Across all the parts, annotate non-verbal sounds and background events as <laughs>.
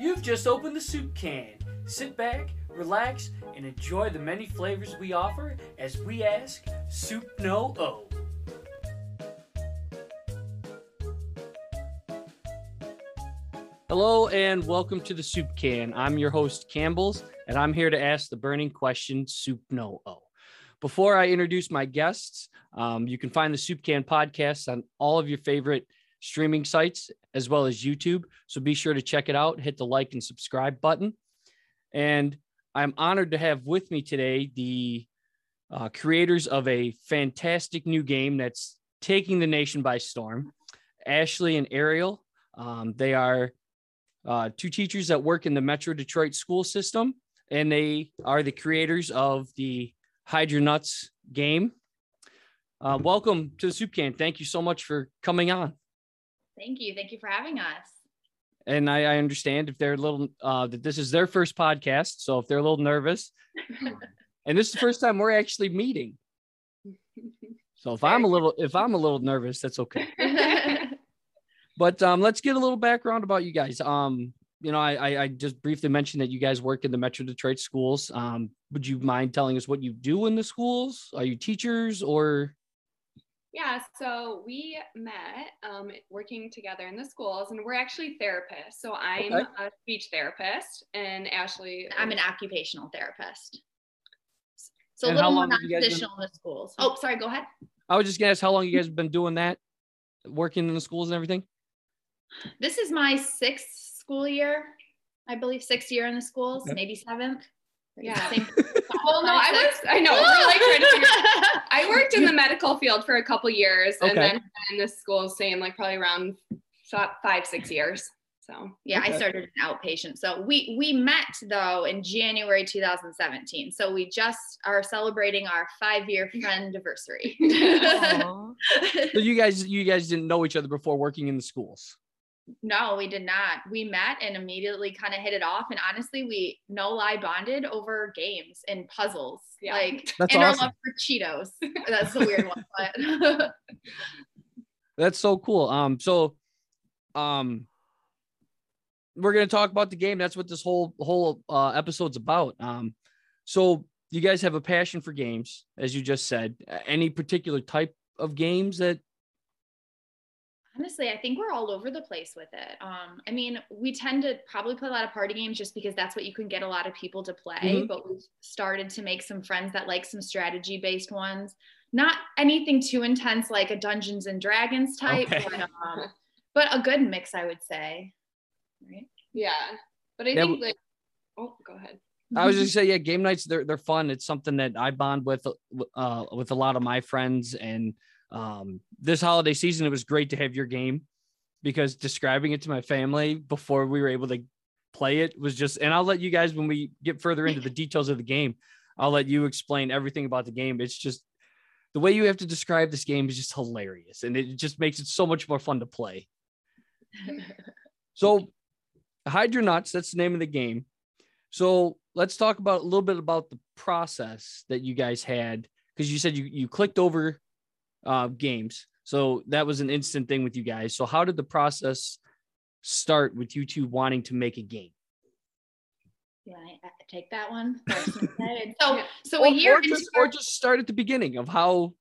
You've just opened the soup can. Sit back, relax, and enjoy the many flavors we offer as we ask Soup No O. Hello and welcome to the Soup Can. I'm your host, Campbell's, and I'm here to ask the burning question Soup No O. Before I introduce my guests, um, you can find the Soup Can podcast on all of your favorite streaming sites as well as YouTube. So be sure to check it out, hit the like and subscribe button. And I'm honored to have with me today the uh, creators of a fantastic new game that's taking the nation by storm, Ashley and Ariel. Um, they are uh, two teachers that work in the Metro Detroit school system, and they are the creators of the Hide Your Nuts game. Uh, welcome to the Soup Can. Thank you so much for coming on. Thank you. Thank you for having us. And I, I understand if they're a little uh, that this is their first podcast, so if they're a little nervous, <laughs> and this is the first time we're actually meeting. So if I'm a little if I'm a little nervous, that's okay. <laughs> But um, let's get a little background about you guys. Um, you know, I, I, I just briefly mentioned that you guys work in the Metro Detroit schools. Um, would you mind telling us what you do in the schools? Are you teachers or? Yeah, so we met um, working together in the schools, and we're actually therapists. So I'm Okay. a speech therapist, and Ashley. I'm an occupational therapist. So And a little more long have you guys been- in the schools. Oh, sorry. Go ahead. I was just gonna ask how long you guys have been doing that, working in the schools and everything. This is my sixth school year, I believe, sixth year in the schools, Okay. maybe seventh. Yeah. <laughs> Well, no, I was. I know. <laughs> Like. <laughs> I worked in the <laughs> medical field for a couple years, and then in the school, same like probably around five, six years. So Yeah, Okay. I started an outpatient. So we we met though in January 2017. So we just are celebrating our five year friend anniversary. So you guys, you guys didn't know each other before working in the schools. No, we did not. We met and immediately kind of hit it off. And honestly, we no lie bonded over games and puzzles. Yeah. Like <laughs> That's and awesome. our love for Cheetos. <laughs> That's the weird one. But <laughs> That's so cool. Um, so, um, we're gonna talk about the game. That's what this whole whole uh, episode's about. Um, so you guys have a passion for games, as you just said. Any particular type of games that? Honestly, I think we're all over the place with it. Um, I mean, we tend to probably play a lot of party games just because that's what you can get a lot of people to play. Mhm. But we've started to make some friends that like some strategy based ones. Not anything too intense like a Dungeons and Dragons type, Okay. but, <laughs> um, but a good mix, I would say. Right. yeah, but I Yeah, think like. Oh, go ahead. I was just say, yeah, game nights they're they're fun. It's something that I bond with uh with a lot of my friends. And um this holiday season, it was great to have your game because describing it to my family before we were able to play it was just and I'll let you guys when we get further into the details of the game, I'll let you explain everything about the game. It's just the way you have to describe this game is just hilarious and it just makes it so much more fun to play. So, nuts. That's the name of the game. So let's talk about a little bit about the process that you guys had because you said you you clicked over uh, games. So that was an instant thing with you guys. So how did the process start with you two wanting to make a game? You want to take that one? <laughs> so, Yeah. so or, a year or just or just start at the beginning of how.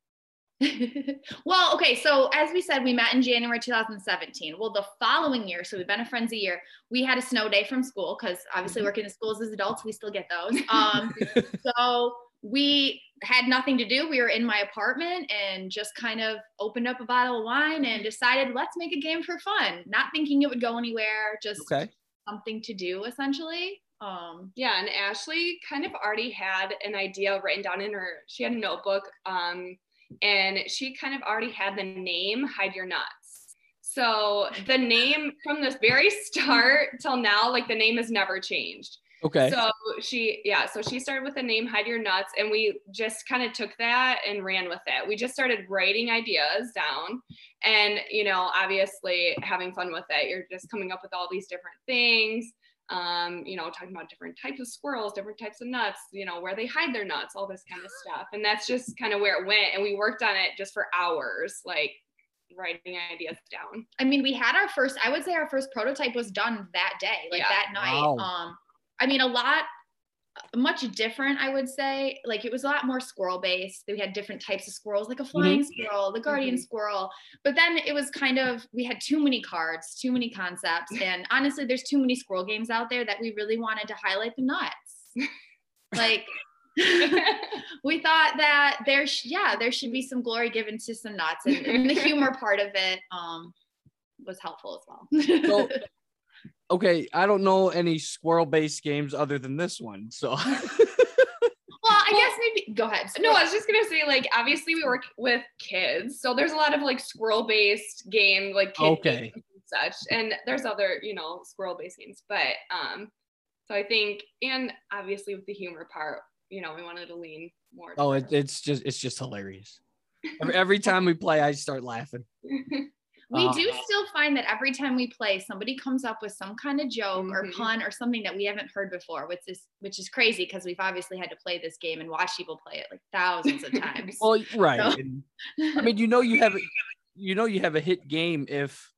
<laughs> well, okay. So as we said, we met in January 2017. Well, the following year, so we've been a friends a year. We had a snow day from school because obviously working in schools as adults, we still get those. Um, <laughs> so we had nothing to do. We were in my apartment and just kind of opened up a bottle of wine and decided let's make a game for fun. Not thinking it would go anywhere, just Okay. something to do essentially. Um, Yeah, and Ashley kind of already had an idea written down in her. She had a notebook, um, and she kind of already had the name "Hide Your Nuts." So the name from this very <laughs> start till now, like the name has never changed. Okay. So she, yeah, so she started with the name Hide Your Nuts, and we just kind of took that and ran with it. We just started writing ideas down, and you know, obviously having fun with it. You're just coming up with all these different things. Um, you know, talking about different types of squirrels, different types of nuts, you know, where they hide their nuts, all this kind of stuff. And that's just kind of where it went. And we worked on it just for hours, like writing ideas down. I mean, we had our first, I would say our first prototype was done that day, like Yeah. that night. Wow. Um, I mean, a lot, much different, I would say. Like it was a lot more squirrel based. We had different types of squirrels, like a flying squirrel, the guardian Mhm. squirrel. But then it was kind of, we had too many cards, too many concepts. <laughs> And honestly, there's too many squirrel games out there that we really wanted to highlight the nuts. <laughs> like, <laughs> we thought that there, sh- yeah, there should be some glory given to some nuts, and, and the humor part of it um, was helpful as well. So, okay, I don't know any squirrel based games other than this one. So, <laughs> well, I guess maybe go ahead. no, I was just gonna say, like, obviously we work with kids, so there's a lot of like squirrel-based game, like kid Okay. and such, and there's other, you know, squirrel-based games. But um, so I think, and obviously with the humor part, you know, we wanted to lean more. oh, it, it's just it's just hilarious. Every, every <laughs> time we play, I start laughing. <laughs> we Uh, do still find that every time we play, somebody comes up with some kind of joke or Mhm. pun or something that we haven't heard before, which is which is crazy because we've obviously had to play this game and watch people play it like thousands of times. <laughs> Well, right. So- and, <laughs> I mean, you know, you have a, you know, you have a hit game if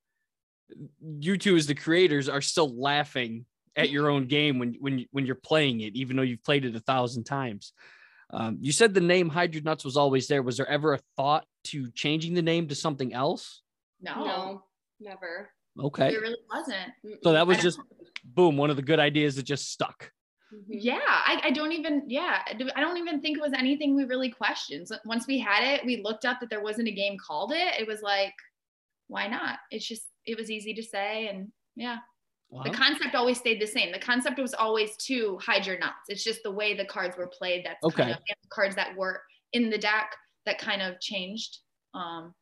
you two, as the creators, are still laughing at your own game when when you- when you're playing it, even though you've played it a thousand times. Um, you said the name Hide Your Nuts was always there. Was there ever a thought to changing the name to something else? No, no, never. Okay, it really wasn't. so that was just boom, one of the good ideas that just stuck. Mhm. Yeah, I, I don't even, yeah, I do- I don't even think it was anything we really questioned. So once we had it, we looked up that there wasn't a game called it. It was like, why not? It's just, it was easy to say. And yeah, Wow. the concept always stayed the same. The concept was always to hide your nuts. It's just the way the cards were played. That's Okay. kind of and the cards that were in the deck that kind of changed. Um,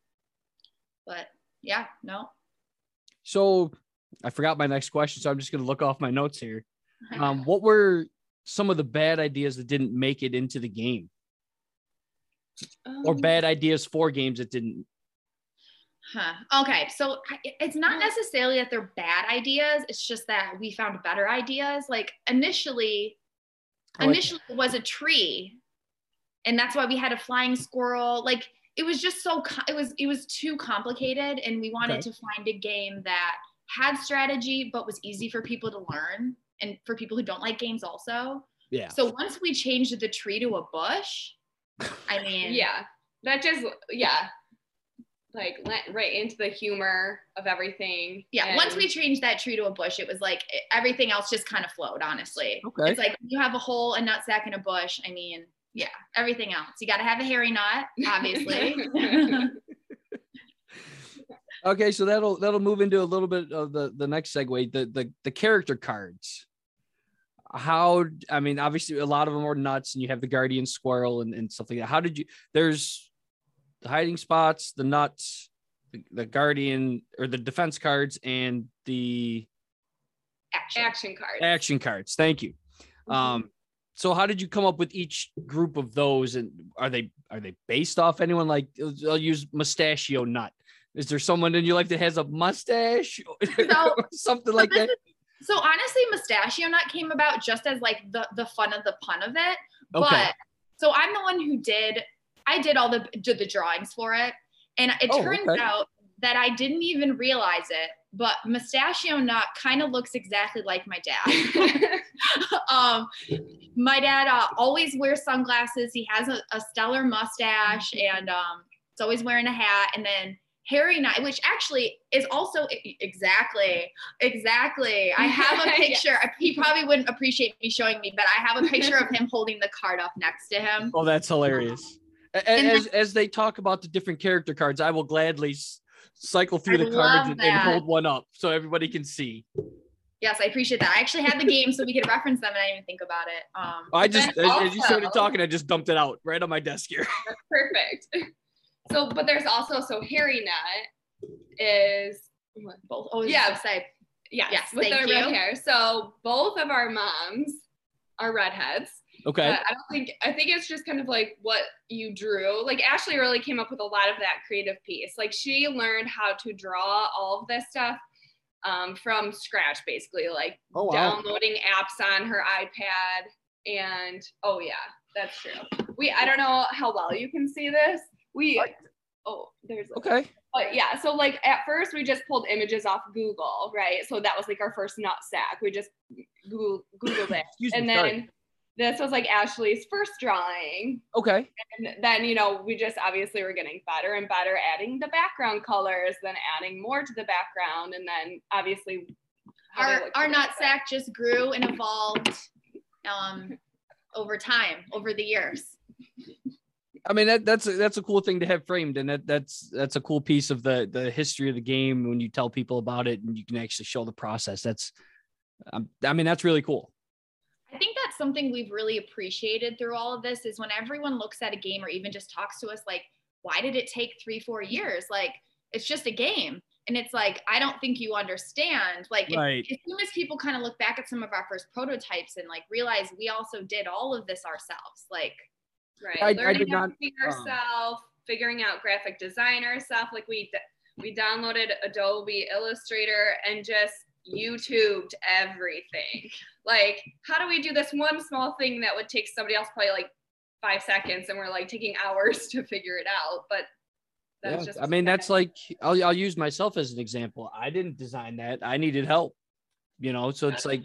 but yeah, no. So I forgot my next question, so I'm just going to look off my notes here. <laughs> Um, what were some of the bad ideas that didn't make it into the game, or Um, bad ideas for games that didn't? Huh. Okay. So it's not necessarily that they're bad ideas. It's just that we found better ideas. Like initially, like initially it was a tree, and that's why we had a flying squirrel. Like it was just so it was it was too complicated, and we wanted Okay. to find a game that had strategy but was easy for people to learn and for people who don't like games also. Yeah. So once we changed the tree to a bush, I <laughs> mean, yeah, that just yeah, like went right into the humor of everything. Yeah, once we changed that tree to a bush, it was like everything else just kind of flowed, honestly. Okay. It's like you have a hole, a nut sack, and a bush. I mean, yeah, everything else. You got to have a hairy nut, obviously. <laughs> <laughs> Okay, so that'll that'll move into a little bit of the the next segue, the the the character cards. How I mean, obviously a lot of them are nuts, and you have the guardian squirrel and, and stuff like that. How did you? There's the hiding spots, the nuts, the, the guardian or the defense cards, and the Action. action cards. action cards. Thank you. Um, so how did you come up with each group of those, and are they are they based off anyone? Like I'll use Mustachio Nut. Is there someone in your life that has a mustache <laughs> So- or something like this that? So honestly, Mustachio Nut came about just as like the the fun of the pun of it. Okay. But so I'm the one who did I did all the did the drawings for it. And it Oh, turns okay. out that I didn't even realize it, but Mustachio Nut kind of looks exactly like my dad. <laughs> <laughs> um, my dad uh, always wears sunglasses. He has a, a stellar mustache and um, it's always wearing a hat. And then Harry Knight, which actually is also exactly, exactly. I have a <laughs> Yes. picture. He probably wouldn't appreciate me showing me, but I have a picture of him holding the card up next to him. Oh, that's hilarious. A- And As, as they talk about the different character cards, I will gladly s- cycle through I the cards and, and hold one up so everybody can see. Yes, I appreciate that. I actually had the game so we could reference them and I didn't even think about it. Um, I just, then as, as you started talking, I just dumped it out right on my desk here. <laughs> Perfect. So, but there's also so Harry Nut is both. Oh, Yeah. yeah. Say, yes, Yes, with thank the red you. hair. So both of our moms are redheads. Okay. But I don't think I think it's just kind of like what you drew. Like Ashley really came up with a lot of that creative piece. Like she learned how to draw all of this stuff um, from scratch, basically, like oh, wow. downloading apps on her iPad. And oh yeah, that's true. We I don't know how well you can see this. We oh there's Okay. But yeah, so like at first we just pulled images off Google, right? So that was like our first nut sack. We just Google Googled it. Excuse and me, then sorry. This was like Ashley's first drawing. Okay. And then, you know, we just obviously were getting better and better, adding the background colors, then adding more to the background, and then obviously our look our nut sack just grew and evolved um over time over the years I mean that that's a, that's a cool thing to have framed, and that that's that's a cool piece of the the history of the game when you tell people about it and you can actually show the process. That's, um, I mean that's really cool. I think that's something we've really appreciated through all of this is when everyone looks at a game or even just talks to us like why did it take three four years? Like it's just a game. And it's like i don't think you understand. Like if- Right. as soon as people kind of look back at some of our first prototypes and like realize we also did all of this ourselves like right? I- I learning did how not, to feed um, ourselves figuring out graphic designer stuff like we d- we downloaded adobe illustrator and just youtubed everything like how do we do this one small thing that would take somebody else probably like five seconds and we're like taking hours <laughs> to figure it out but that's Yeah, just I mean that's like I'll I'll use myself as an example. I didn't design that. I needed help. You know, so it's like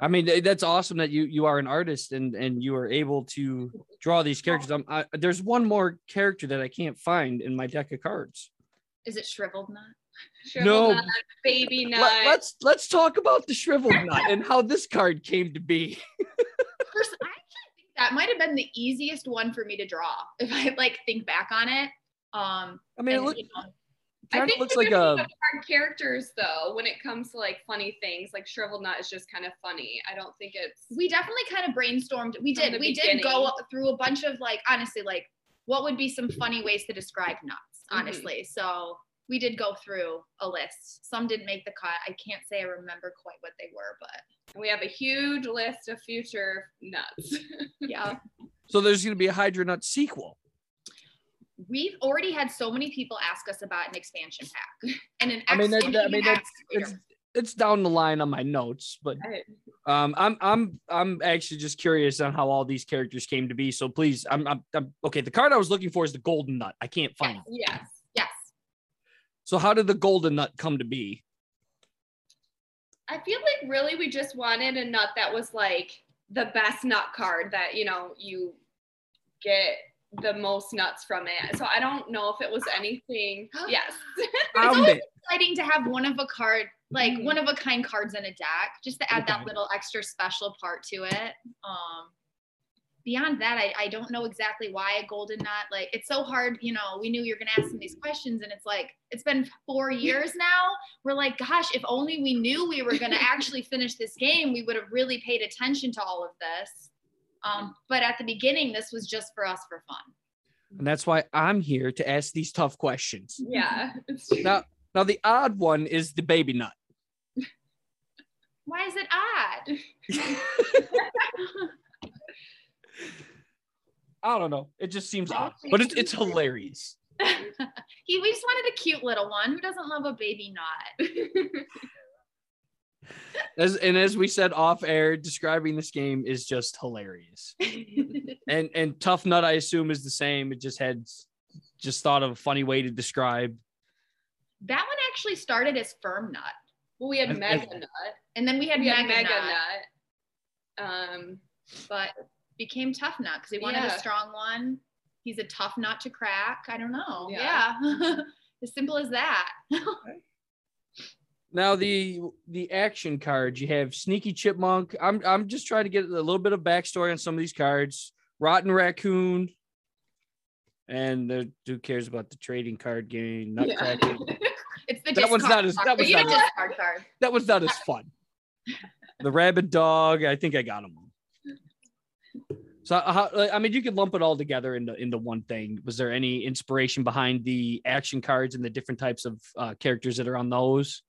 I mean that's awesome that you you are an artist and and you are able to draw these characters. I'm, I, there's one more character that I can't find in my deck of cards. is it shriveled nut shriveled No. nut, baby nut Let, let's let's talk about the shriveled nut and how this card came to be. First, I actually think that might have been the easiest one for me to draw if I like think back on it. Um, I mean, it and, look, you know, I think looks like a hard characters though when it comes to like funny things like shriveled nut is just kind of funny i don't think it's we definitely kind of brainstormed. We did. the We did go through a bunch of like honestly, like what would be some funny ways to describe nuts, Mhm. honestly. So we did go through a list. Some didn't make the cut. I can't say I remember quite what they were, but we have a huge list of future nuts <laughs> yeah. so there's going to be a Hide Your Nuts sequel. We've already had so many people ask us about an expansion pack <laughs> and an I mean, that- that- I mean, that's- It's it's down the line on my notes, but I- Um, I'm I'm I'm actually just curious on how all these characters came to be. So please, I'm I'm, I'm okay. The card I was looking for is the golden nut. I can't find it. yes yes. So how did the golden nut come to be? i feel like really we just wanted a nut that was like the best nut card that you know you get the most nuts from it so i don't know if it was anything <gasps> yes <laughs> it's always it. exciting to have one of a card, like Mhm. one of a kind cards in a deck, just to add that little extra special part to it. Um, beyond that, I, I don't know exactly why a golden nut. Like it's so hard, you know. We knew you were gonna ask some of these questions, and it's like it's been four years now. We're like, gosh, if only we knew we were gonna <laughs> actually finish this game, we would have really paid attention to all of this. Um, but at the beginning, this was just for us for fun. And that's why I'm here to ask these tough questions. yeah Now, now the odd one is the baby nut. <laughs> Why is it odd? <laughs> <laughs> I don't know. It just seems odd, but it's it's hilarious. <laughs> he we just wanted a cute little one. Who doesn't love a baby nut? <laughs> As and as we said off air, describing this game is just hilarious. And and tough nut, I assume, is the same. It just had just thought of a funny way to describe. that one actually started as firm nut, well we had And- mega and- nut and then we had we mega, had mega nut, nut um but became tough nut because we wanted Yeah. a strong one. He's a tough nut to crack. I don't know. Yeah. Yeah, <laughs> as simple as that. <laughs> Now the the action cards you have Sneaky Chipmunk. I'm I'm just trying to get a little bit of backstory on some of these cards. Rotten Raccoon, and the, who cares about the trading card game? Nutcracker. <laughs> it's the That one's not as- that was not as- card. That was not as fun. The Rabid Dog. I think I got them. So how, I mean, you could lump it all together into into one thing. Was there any inspiration behind the action cards and the different types of uh, characters that are on those?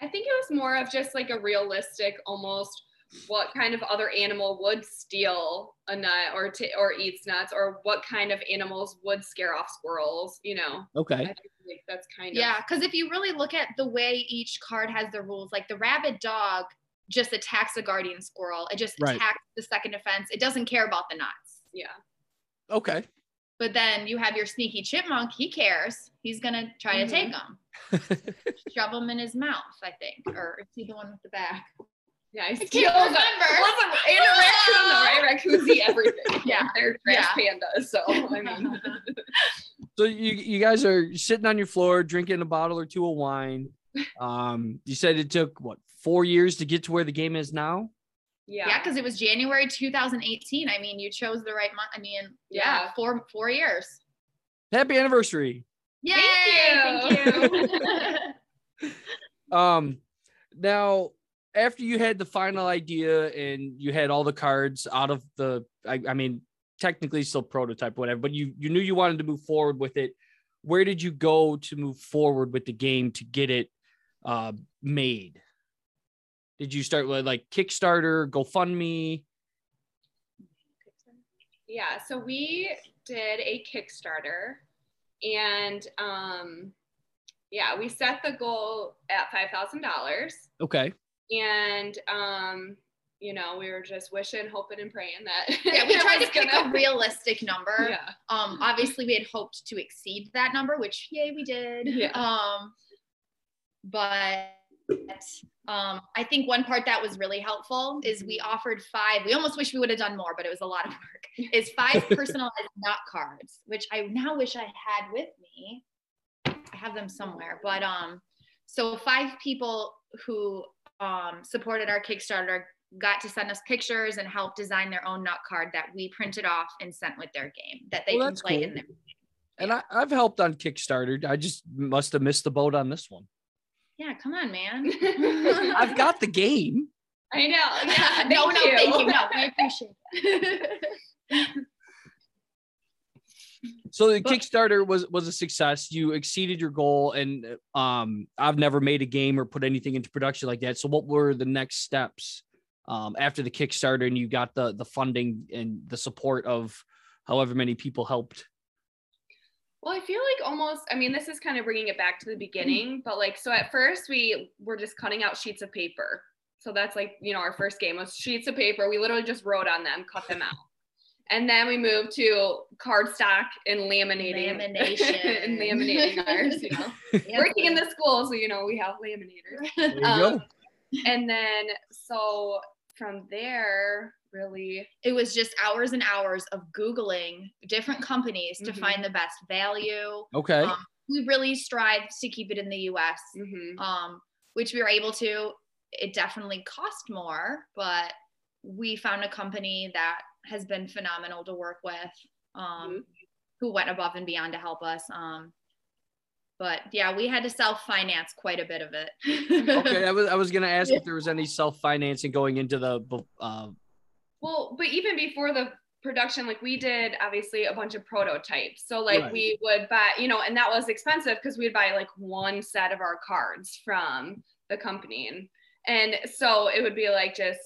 I think it was more of just like a realistic, almost what kind of other animal would steal a nut or t- or eats nuts, or what kind of animals would scare off squirrels. You know, I Okay. think that's kind of Yeah, because if you really look at the way each card has the rules, like the rabid dog just attacks the guardian squirrel. It just Right. attacks the second defense. It doesn't care about the knots. yeah. Okay. But then you have your sneaky chipmunk. He cares. He's gonna try to take them, <laughs> shove them in his mouth. I think, or is he the one with the back? Yeah, I can't steal remember. the listen, and a raccoon, though, right? Raccoons eat <laughs> everything. Yeah. They're trash pandas. So I mean So you you guys are sitting on your floor drinking a bottle or two of wine. Um, you said it took what four years to get to where the game is now. yeah. Yeah, because it was January 2018. I mean, you chose the right month. I mean, yeah, Yeah. four four years. Happy anniversary. Yay! Thank Thank you. <laughs> <laughs> Um, now after you had the final idea and you had all the cards out of the, I, I mean, technically still prototype, whatever, but you you knew you wanted to move forward with it. Where did you go to move forward with the game to get it uh, made? Did you start with like Kickstarter, GoFundMe? Yeah, so we did a Kickstarter and um yeah, we set the goal at five thousand dollars. Okay. And um, you know, we were just wishing, hoping, and praying that <laughs> yeah, we tried to pick gonna- a <laughs> realistic number. Yeah. Um, obviously we had hoped to exceed that number, which yay, we did. Yeah. Um, but um, I think one part that was really helpful is we offered five. We almost wish we would have done more, but it was a lot of work. <laughs> Is five personalized not cards, which I now wish I had with me. I have them somewhere, but um, so five people who um supported our Kickstarter got to send us pictures and help design their own nut card that we printed off and sent with their game that they Well, can play cool. in their And I, I've helped on Kickstarter. I just must have missed the boat on this one. Yeah, come on, man. I've <laughs> got the game. I know. Yeah. <laughs> No, no, you. thank you. No, we appreciate that. So the But- Kickstarter was was a success. You exceeded your goal, and um, I've never made a game or put anything into production like that. So what were the next steps um, after the Kickstarter, and you got the the funding and the support of however many people helped? Well, I feel like almost, I mean, this is kind of bringing it back to the beginning, but like, so at first we were just cutting out sheets of paper. So that's like, you know, our first game was sheets of paper. We literally just wrote on them, cut them out. And then we moved to cardstock and laminating. Lamination. <laughs> and laminating ours, you know. <laughs> Working in the school, so, you know, we have laminators. Um. And then, so from there, really, it was just hours and hours of Googling different companies to Mhm. find the best value. Okay. Um, we really strived to keep it in the US, mhm. um, which we were able to. It definitely cost more, but we found a company that has been phenomenal to work with, um, who went above and beyond to help us. Um, but yeah, we had to self finance quite a bit of it. okay. I <laughs> was I was gonna ask if there was any self financing going into the uh, Well, but even before the production, like we did obviously a bunch of prototypes. So like Right. we would buy, you know, and that was expensive because we'd buy like one set of our cards from the company. And and so it would be like just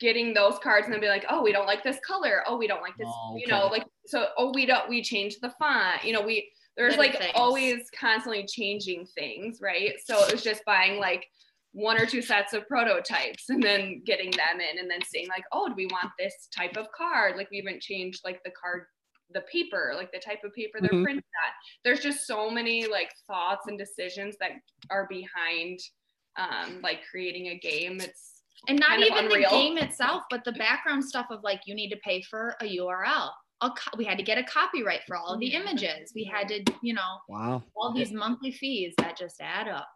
getting those cards and then be like, oh, we don't like this color. Oh, we don't like this, Oh, you know, like so oh we don't we changed the font, you know, we there's Little like things. always constantly changing things, right? So it was just buying like one or two sets of prototypes and then getting them in and then seeing like, oh, do we want this type of card? Like we even changed like the card, the paper, like the type of paper they're Mhm. printed on. There's just so many like thoughts and decisions that are behind um like creating a game. It's and not kind even unreal. the game itself, but the background stuff of like you need to pay for a URL. A co- we had to get a copyright for all of the images. We had to, you know, wow. all these monthly fees that just add up.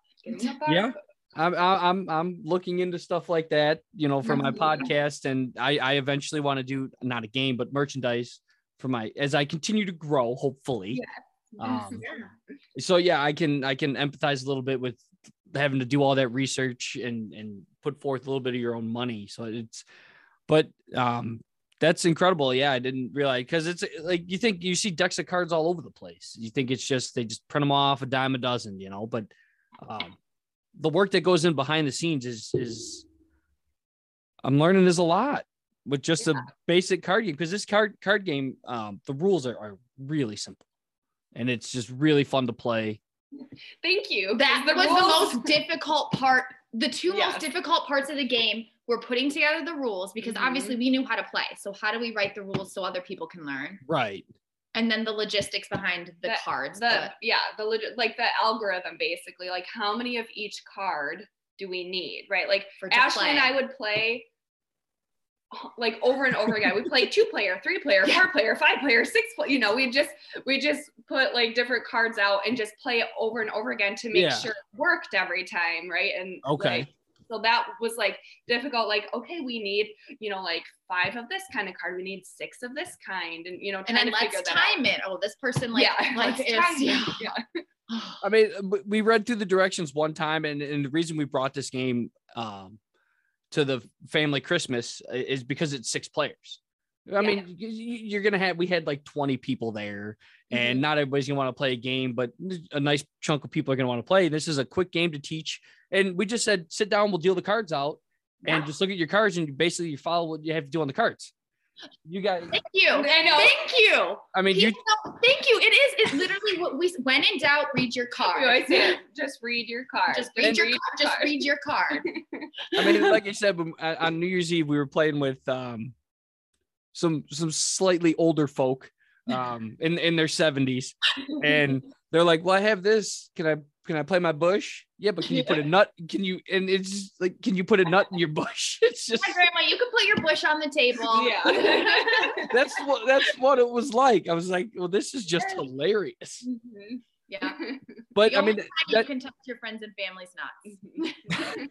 Yeah. I'm I'm I'm looking into stuff like that, you know, for my podcast, and I I eventually want to do not a game but merchandise for my as I continue to grow, hopefully. Um, <laughs> so yeah, I can I can empathize a little bit with having to do all that research and and put forth a little bit of your own money. So it's, but um, that's incredible. Yeah, I didn't realize because it's like you think you see decks of cards all over the place. You think it's just they just print them off a dime a dozen, you know, but um, the work that goes in behind the scenes is is I'm learning there's a lot with just a basic card game because this card card game um the rules are, are really simple and it's just really fun to play Thank you. That The was rules- the most difficult part. The two Yes. most difficult parts of the game were putting together the rules because Mhm. obviously we knew how to play. So how do we write the rules so other people can learn? right And then the logistics behind the That- cards. the but- yeah the legit like the algorithm basically like how many of each card do we need right like for to ashley and i would play like over and over again we play two player three player four player five player six player you know we just we just put like different cards out and just play it over and over again to make Yeah. sure it worked every time right and Okay. like, so that was like difficult like okay we need you know like five of this kind of card we need six of this kind and you know and trying then to let's figure that out. time it. Oh, this person like yeah <laughs> like let's is time it. yeah. yeah I mean, we read through the directions one time, and, and the reason we brought this game um, to the family Christmas is because it's six players. I Yeah. mean, y- y- you're gonna have we had like 20 people there, and not everybody's gonna want to play a game, but a nice chunk of people are gonna want to play. This is a quick game to teach, and we just said sit down, we'll deal the cards out, and Yeah. just look at your cards, and basically you follow what you have to do on the cards. You guys, Thank you. I know. Thank you. I mean, you People don't- thank you. It is. It's literally what we when in doubt, read your card. You always say, just read your card. Just read your card. Just card. read your card. <laughs> I mean, like I said, on on New Year's Eve, we were playing with um, some some slightly older folk <laughs> um, in in their seventies, and they're like, "Well, I have this. Can I can I play my bush? Yeah, but can you put a nut? Can you? And it's just like, can you put a nut in your bush? <laughs> It's just Hi, Grandma, you can put your bush on the table. Yeah. <laughs> that's what that's what it was like. I was like, well, this is just hilarious. Mhm. yeah. <laughs> But The I mean, time you can touch your friends and family's nuts. Mhm.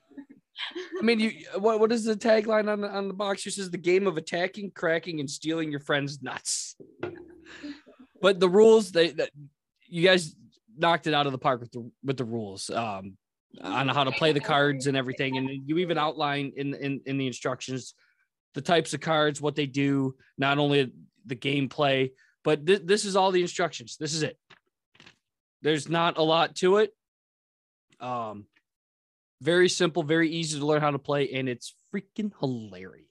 I mean, you what what is the tagline on the on the box? It says the game of attacking, cracking, and stealing your friend's nuts. But the rules they that you guys knocked it out of the park with the with the rules um on how to play the cards and everything, and you even outline in in in the instructions the types of cards, what they do, not only the gameplay, but th- this is all the instructions. This is it. There's not a lot to it. Um, very simple, very easy to learn how to play, and it's freaking hilarious.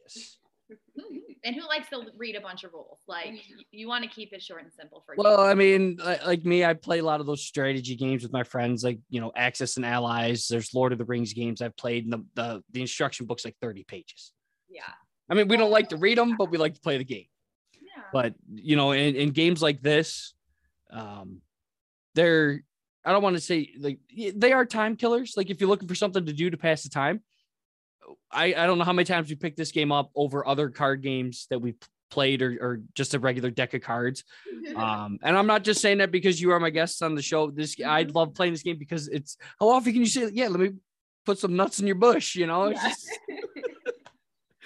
And who likes to read a bunch of rules? Like y- you want to keep it short and simple for Well, I mean, like, like me, I play a lot of those strategy games with my friends, like you know, Axis and Allies. There's Lord of the Rings games I've played, and the the, the instruction book's like 30 pages. yeah. I mean, we don't like to read them, but we like to play the game. Yeah. But you know, in, in games like this, um, they're I don't want to say like they are time killers. Like if you're looking for something to do to pass the time, I I don't know how many times we picked this game up over other card games that we played or, or just a regular deck of cards. <laughs> Um, and I'm not just saying that because you are my guests on the show. This I love playing this game because it's how often can you say, yeah, let me put some nuts in your bush, you know? Yeah. <laughs> <laughs> just-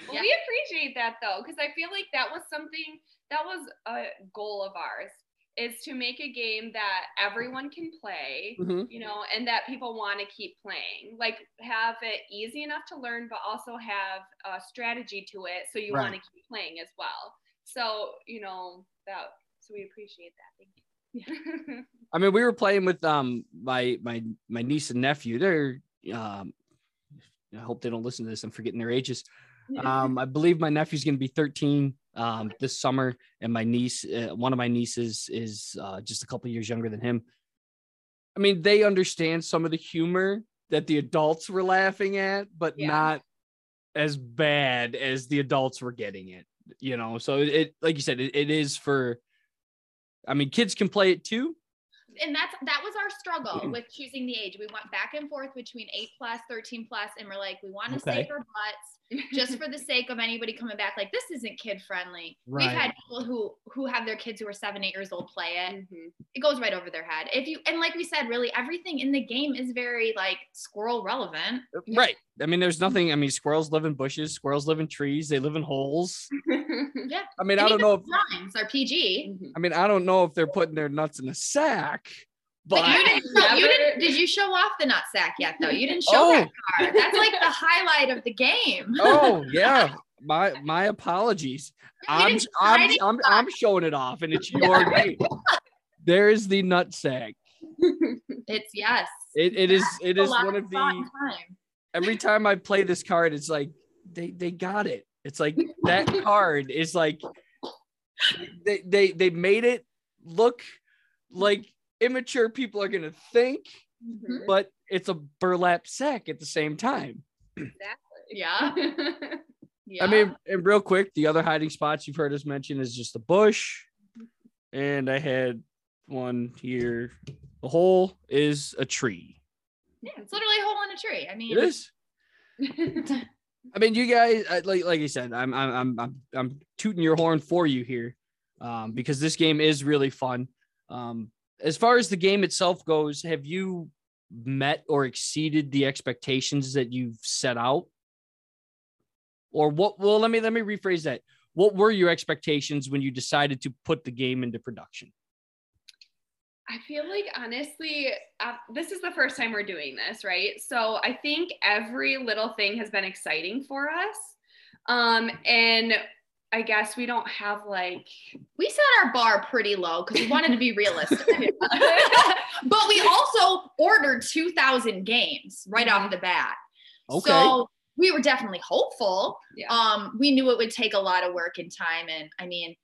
Well, we appreciate that though, because I feel like that was something that was a goal of ours is to make a game that everyone can play, Mhm. you know, and that people want to keep playing. Like have it easy enough to learn, but also have a strategy to it so you Right. want to keep playing as well. So, you know, that so we appreciate that. Thank you. <laughs> I mean, we were playing with um my my my niece and nephew. They're um I hope they don't listen to this. I'm forgetting their ages. <laughs> Um, I believe my nephew's going to be 13 um this summer, and my niece, uh, one of my nieces, is uh, just a couple years younger than him. I mean, they understand some of the humor that the adults were laughing at, but Yeah. not as bad as the adults were getting it. You know, so it, it like you said, it, it is for. I mean, kids can play it too. and that's that was our struggle with choosing the age. We went back and forth between eight plus, 13 plus, and we're like, we want to Okay. save our butts just <laughs> for the sake of anybody coming back. Like, this isn't kid friendly. Right. We've had people who who have their kids who are seven, eight years old play it. Mhm. It goes right over their head. If you and like we said, really everything in the game is very like squirrel relevant. Right. I mean, there's nothing. I mean, squirrels live in bushes. Squirrels live in trees. They live in holes. <laughs> Yeah. I mean, And I don't know if. Are PG. I mean, I don't know if they're putting their nuts in a sack, but But you didn't, show, you didn't. Did you show off the nut sack yet? Though you didn't show Oh. that card. That's like the highlight of the game. <laughs> oh yeah, <laughs> my my apologies. I'm I'm, I'm I'm showing it off, and it's <laughs> your game. There's the nut sack. It's yes. It, it is it is one of of the time. every time I play this card, it's like they they got it. It's like that card is like they they they made it look like immature people are gonna think, Mhm. but it's a burlap sack at the same time. Exactly. Yeah. <laughs> Yeah. I mean, and real quick, the other hiding spots you've heard us mention is just the bush and I had one here. The hole is a tree. Yeah, it's literally a hole in a tree. I mean, It is. <laughs> I mean, you guys, like like I said, I'm I'm I'm I'm, I'm tooting your horn for you here, um, because this game is really fun. Um, as far as the game itself goes, have you met or exceeded the expectations that you've set out? Or what? Well, let me let me rephrase that. What were your expectations when you decided to put the game into production? I feel like honestly, uh, this is the first time we're doing this, right? So I think every little thing has been exciting for us. Um, and I guess we don't have like, we set our bar pretty low because we wanted to be realistic. <laughs> <laughs> but we also ordered 2,000 games right off the bat. Okay. So we were definitely hopeful. yeah, Um, we knew it would take a lot of work and time. And I mean,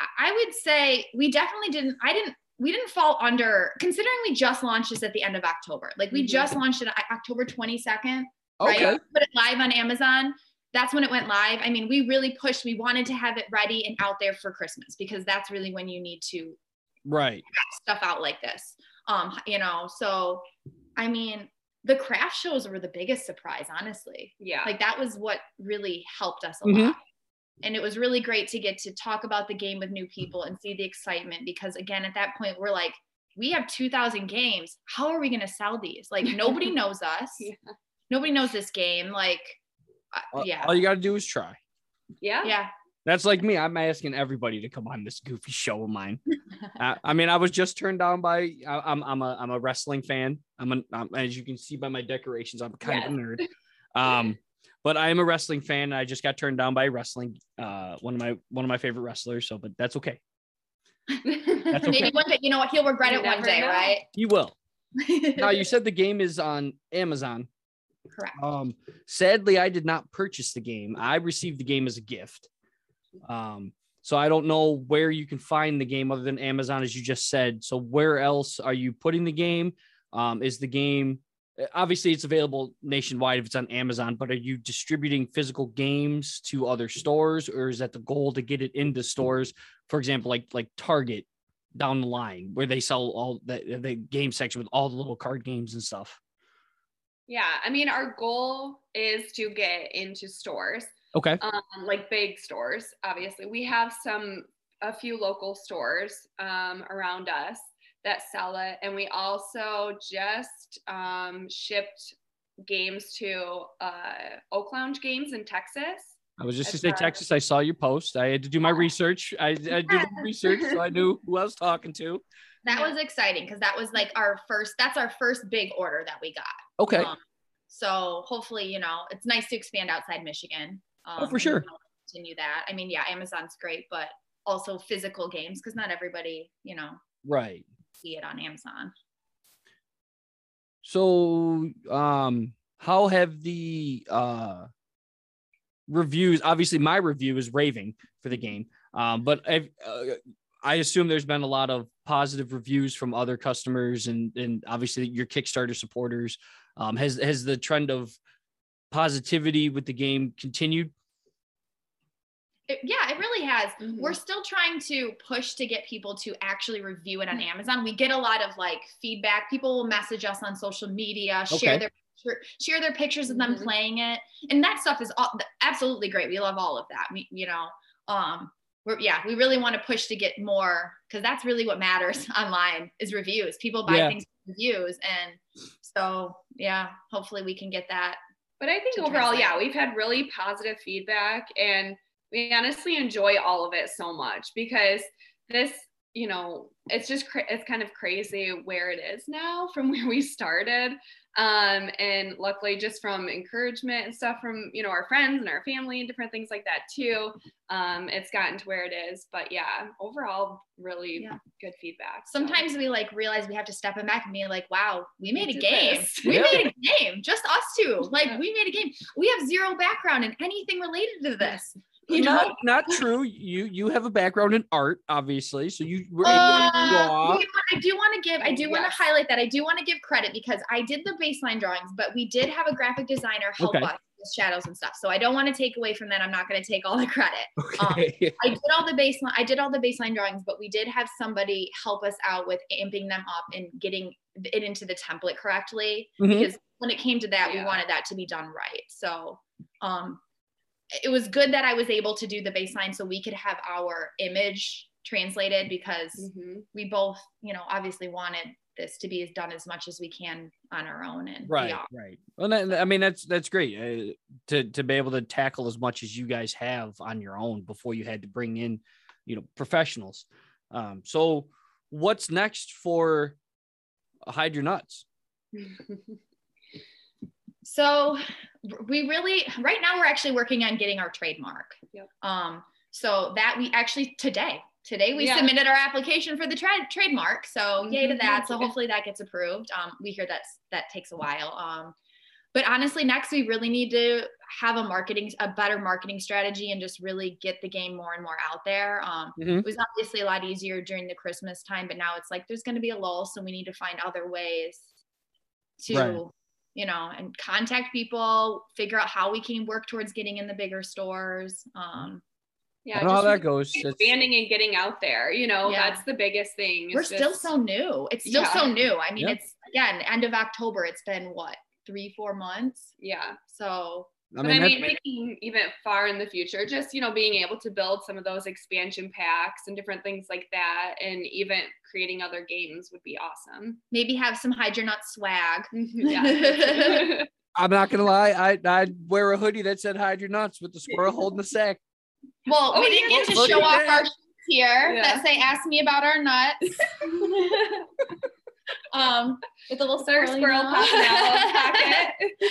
I- I would say we definitely didn't, I didn't, we didn't fall under considering we just launched this at the end of October. Like we Mhm. just launched it October 22nd, right? okay. Put it live on Amazon. That's when it went live. I mean, we really pushed, we wanted to have it ready and out there for Christmas because that's really when you need to Right. stuff out like this. Um, you know, so I mean, the craft shows were the biggest surprise, honestly. yeah, Like that was what really helped us a Mhm. lot. And it was really great to get to talk about the game with new people and see the excitement because again, at that point we're like, we have 2000 games. How are we going to sell these? Like nobody <laughs> knows us. Yeah. Nobody knows this game. Like, All- yeah. All you got to do is try. yeah, yeah. That's like me. I'm asking everybody to come on this goofy show of mine. <laughs> I, I mean, I was just turned down by. I, I'm I'm a I'm a wrestling fan. I'm an um, as you can see by my decorations. I'm kind of a nerd. Um, but I am a wrestling fan. I just got turned down by wrestling. Uh, one of my one of my favorite wrestlers. So, but that's okay. That's okay. Maybe one day, you know what? He'll regret You it one day, know. right? You will. <laughs> Now you said the game is on Amazon. Correct. Um, sadly, I did not purchase the game. I received the game as a gift. Um, so I don't know where you can find the game other than Amazon, as you just said. So where else are you putting the game? Um, is the game obviously it's available nationwide if it's on Amazon, but are you distributing physical games to other stores, or is that the goal to get it into stores, for example, like like Target down the line where they sell all the, the game section with all the little card games and stuff? Yeah. I mean, our goal is to get into stores. Okay. um, like big stores. Obviously, we have some a few local stores um, around us that sell it, and we also just um, shipped games to uh, Oak Lounge Games in Texas. I was just to say. Texas. I saw your post. I had to do my research. I, I did <laughs> research, so I knew who I was talking to. That Yeah. was exciting because that was like our first, that's our first big order that we got. Okay. Um, so hopefully, you know, it's nice to expand outside Michigan. Um, Oh, for sure. Continue that. I mean, yeah, Amazon's great, but also physical games because not everybody, you know, Right. see it on Amazon. So, um, how have the uh reviews? Obviously, my review is raving for the game, um, but I've, uh, I assume there's been a lot of positive reviews from other customers and and obviously your Kickstarter supporters. Um, has has the trend of positivity with the game continued? It- yeah, it really has. Mhm. We're still trying to push to get people to actually review it on Amazon. We get a lot of like feedback. People will message us on social media, share their share- share their pictures of them Mhm. playing it, and that stuff is all, absolutely great. We love all of that. We, you know, um, we're yeah, we really want to push to get more because that's really what matters <laughs> online is reviews. People buy Yeah. things reviews, and so yeah, hopefully we can get that. But I think overall, translate. yeah, we've had really positive feedback and we honestly enjoy all of it so much because this, you know, it's just, cra- it's kind of crazy where it is now from <laughs> where we started. Um, and luckily, just from encouragement and stuff from, you know, our friends and our family and different things like that too, um, it's gotten to where it is. But yeah, overall, really Yeah. good feedback. so. Sometimes we like realize we have to step it back and be like, wow, we made a game. this. <laughs> We Yeah. made a game. Just us two. Like Yeah. we made a game. We have zero background in anything related to this. You know? not not true. You you have a background in art, obviously, so you were able Uh, to draw. I do want to give, I do want to highlight that. I do want to give credit because I did the baseline drawings, but we did have a graphic designer help Okay. us with shadows and stuff. So I don't want to take away from that. I'm not going to take all the credit. Okay. <laughs> I did all the baseline. I did all the baseline drawings, but we did have somebody help us out with amping them up and getting it into the template correctly. Mhm. Because when it came to that, we wanted that to be done right. So, um, it was good that I was able to do the baseline so we could have our image translated because Mhm. we both, you know, obviously wanted this to be as done as much as we can on our own and right yeah. right well that, i mean that's that's great uh, to to be able to tackle as much as you guys have on your own before you had to bring in you know professionals um so what's next for hide your nuts <laughs> So we really right now we're actually working on getting our trademark. Yep. Um, so that we actually today today we Yeah. submitted our application for the tra- trademark. So yay to that. So hopefully that gets approved. Um, we hear that's that takes a while. Um, but honestly, next we really need to have a marketing a better marketing strategy and just really get the game more and more out there. Um, Mhm. It was obviously a lot easier during the Christmas time, but now it's like there's going to be a lull, so we need to find other ways to Right. You know and contact people figure out how we can work towards getting in the bigger stores um Yeah, i know how that goes It's- expanding and getting out there. You know, Yeah. that's the biggest thing. we're is still so new it's still so new i mean Yeah. it's again end of october it's been what three four months yeah. so i but mean, I mean, thinking even far in the future, just you know, being able to build some of those expansion packs and different things like that, and even creating other games would be awesome. maybe have some hide your nut swag yeah. <laughs> i'm not gonna lie i i'd wear a hoodie that said hide your nuts with the squirrel holding the sack well Oh, we didn't get to show off that. our shirts here Yeah. that say ask me about our nuts <laughs> <laughs> um with a little Sir squirrely squirrel popping out of the pocket.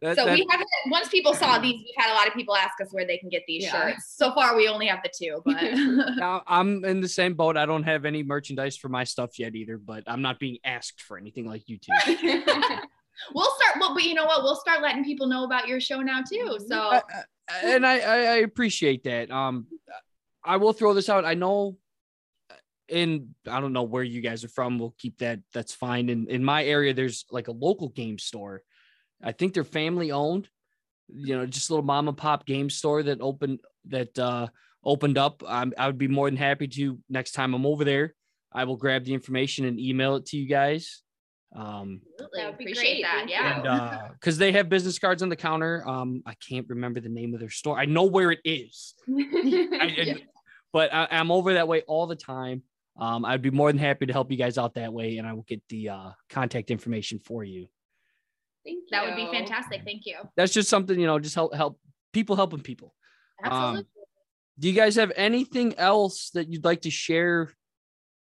That- So that- we haven't. Once people saw these, we've had a lot of people ask us where they can get these Yeah. shirts. So far, we only have the two, <laughs> but Now, I'm in the same boat. I don't have any merchandise for my stuff yet either, but I'm not being asked for anything like you two. <laughs> we'll start. Well, but you know what? We'll start letting people know about your show now too. So I- I- and I, I, I appreciate that. Um, I will throw this out. I know, in I don't know where you guys are from. We'll keep that. That's fine. In in my area, there's like a local game store. I think they're family owned. You know, just a little mom and pop game store that opened that uh, opened up. I'm, I would be more than happy to next time I'm over there. I will grab the information and email it to you guys. Um, absolutely That would be appreciate great. that. Yeah. you. and because they have business cards on the counter. Um, I can't remember the name of their store. I know where it is, <laughs> I- I- but I, I'm over that way all the time. Um, I'd be more than happy to help you guys out that way, and I will get the uh, contact information for you. Thank you. That would be fantastic. Thank you. That's just something you know, just help help people helping people. Absolutely. Um, do you guys have anything else that you'd like to share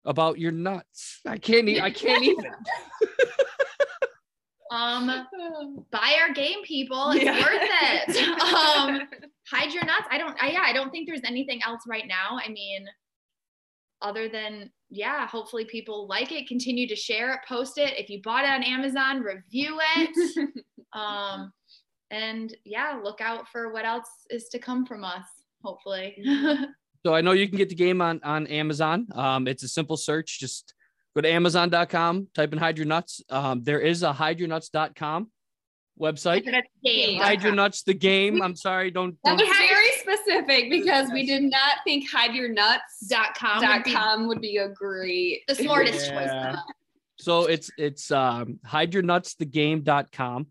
about your nuts? I can't. e- I can't even. <laughs> Um, buy our game, people. It's Yeah. worth it. <laughs> Um, hide your nuts. I don't. I, yeah, I don't think there's anything else right now. I mean, other than yeah, hopefully people like it. Continue to share it, post it. If you bought it on Amazon, review it. <laughs> um, and yeah, look out for what else is to come from us. Hopefully. So I know you can get the game on on Amazon. Um, it's a simple search. Just go to Amazon.com, type in Hide Your Nuts. Um, there is a HideYourNuts.com website. Game. Hide Your Nuts, the game. I'm sorry, don't. Don't was very specific because we did not think hide your nuts Dot com. would be com would be a great the smartest Yeah. choice. So it's it's um hideyournutsthegame.com.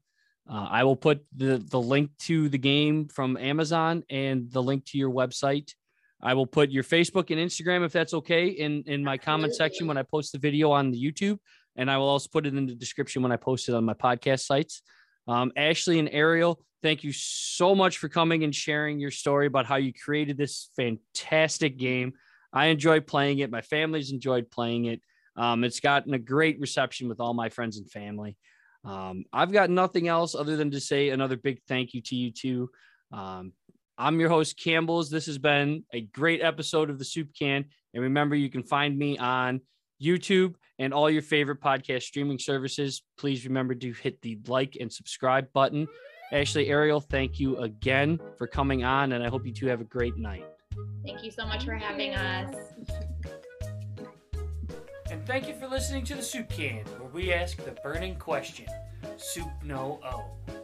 Uh, I will put the the link to the game from Amazon and the link to your website. I will put your Facebook and Instagram if that's okay in in my comment section when I post the video on the YouTube, and I will also put it in the description when I post it on my podcast sites. Um, Ashley and Ariel, thank you so much for coming and sharing your story about how you created this fantastic game. I enjoyed playing it. My family's enjoyed playing it. Um, it's gotten a great reception with all my friends and family. Um, I've got nothing else other than to say another big thank you to you two. Um, I'm your host, Campbell's. This has been a great episode of the Soup Can. And remember, you can find me on YouTube and all your favorite podcast streaming services. Please remember to hit the like and subscribe button. Ashley, Ariel, thank you again for coming on, and I hope you two have a great night. Thank you so much for having us. And thank you for listening to the Soup Can, where we ask the burning question Soup No O.